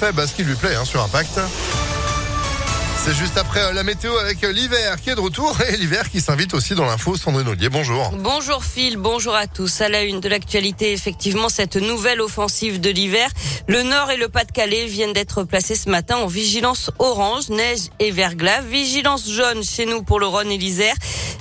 fait bah, ce qui lui plaît hein, sur Impact. C'est juste après euh, la météo avec euh, l'hiver qui est de retour et l'hiver qui s'invite aussi dans l'info. Sandrine Ollier, bonjour. Bonjour Phil, bonjour à tous. À la une de l'actualité, effectivement, cette nouvelle offensive de l'hiver. Le Nord et le Pas-de-Calais viennent d'être placés ce matin en vigilance orange, neige et verglas. Vigilance jaune chez nous pour le Rhône et l'Isère.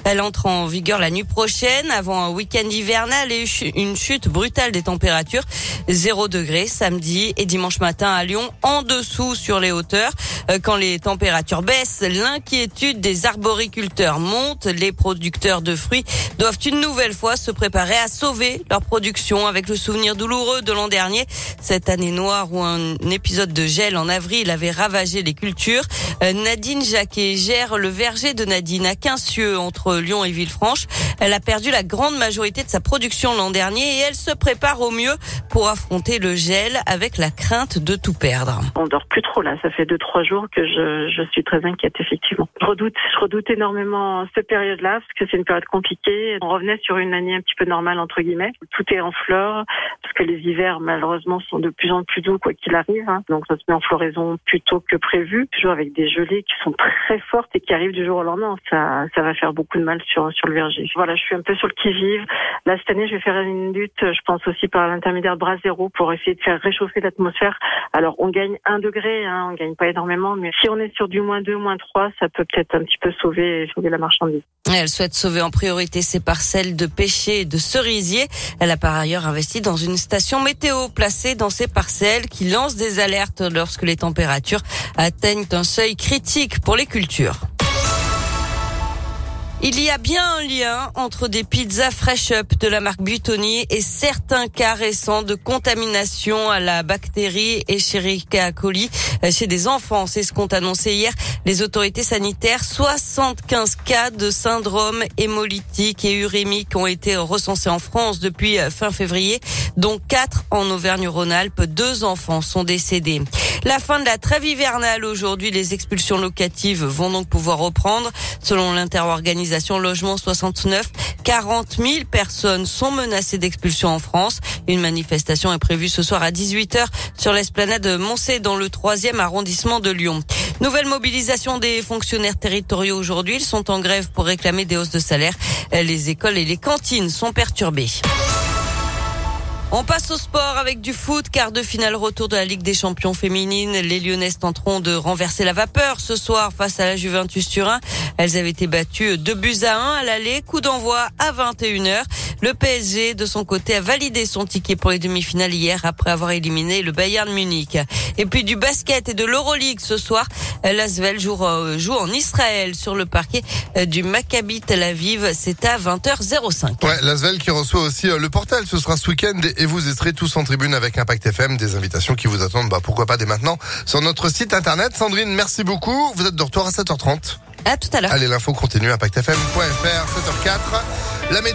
Elle entre en vigueur la nuit prochaine avant un week-end hivernal et une chute brutale des températures. 0 degré samedi et dimanche matin à Lyon en dessous sur les hauteurs. Euh, quand les températures baissent, l'inquiétude des arboriculteurs monte. Les producteurs de fruits doivent une nouvelle fois se préparer à sauver leur production avec le souvenir douloureux de l'an dernier. Cette année noire où un épisode de gel en avril avait ravagé les cultures. Euh, Nadine Jacquet gère le verger de Nadine à Quincieux entre Lyon et Villefranche. Elle a perdu la grande majorité de sa production l'an dernier et elle se prépare au mieux pour affronter le gel avec la crainte de tout perdre. On dort plus trop là, ça fait deux trois jours que je, je suis très inquiète effectivement. Je redoute, je redoute énormément cette période-là parce que c'est une période compliquée. On revenait sur une année un petit peu normale entre guillemets. Tout est en fleurs parce que les hivers malheureusement sont de plus en plus doux quoi qu'il arrive. Hein. Donc ça se met en floraison plus tôt que prévu, toujours avec des gelées qui sont très fortes et qui arrivent du jour au lendemain. Ça, ça va faire beaucoup de mal sur sur le verger. Voilà, je suis un peu sur le qui vive. Là cette année, je vais faire une lutte. Je pense aussi par l'intermédiaire bras zéro pour essayer de faire réchauffer l'atmosphère. Alors on gagne un degré, hein, on gagne pas énormément, mais si on est sur du moins 2, moins 3, ça peut peut-être un petit peu sauver, sauver la marchandise. Elle souhaite sauver en priorité ses parcelles de pêcher et de cerisier. Elle a par ailleurs investi dans une station météo placée dans ses parcelles qui lance des alertes lorsque les températures atteignent un seuil critique pour les cultures. Il y a bien un lien entre des pizzas Fresh Up de la marque Butoni et certains cas récents de contamination à la bactérie Escherichia coli chez des enfants. C'est ce qu'ont annoncé hier les autorités sanitaires. 75 cas de syndrome hémolytique et urémique ont été recensés en France depuis fin février, dont 4 en Auvergne-Rhône-Alpes. Deux enfants sont décédés. La fin de la trêve hivernale aujourd'hui, les expulsions locatives vont donc pouvoir reprendre. Selon l'interorganisation Logement 69, 40 000 personnes sont menacées d'expulsion en France. Une manifestation est prévue ce soir à 18h sur l'esplanade de Moncey dans le troisième arrondissement de Lyon. Nouvelle mobilisation des fonctionnaires territoriaux aujourd'hui. Ils sont en grève pour réclamer des hausses de salaire. Les écoles et les cantines sont perturbées. On passe au sport avec du foot, quart de finale retour de la Ligue des champions féminines. Les Lyonnaises tenteront de renverser la vapeur ce soir face à la Juventus Turin. Elles avaient été battues 2 buts à 1 à l'aller, coup d'envoi à 21h. Le PSG, de son côté, a validé son ticket pour les demi-finales hier après avoir éliminé le Bayern Munich. Et puis du basket et de l'Euroleague ce soir. L'Asvel joue, euh, joue en Israël sur le parquet euh, du Maccabi Tel Aviv. C'est à 20h05. Ouais, l'Asvel qui reçoit aussi euh, le portal. Ce sera ce week-end et vous serez tous en tribune avec Impact FM. Des invitations qui vous attendent, bah, pourquoi pas dès maintenant, sur notre site internet. Sandrine, merci beaucoup. Vous êtes de retour à 7h30. À tout à l'heure. Allez, l'info continue, impactfm.fr, 7h04.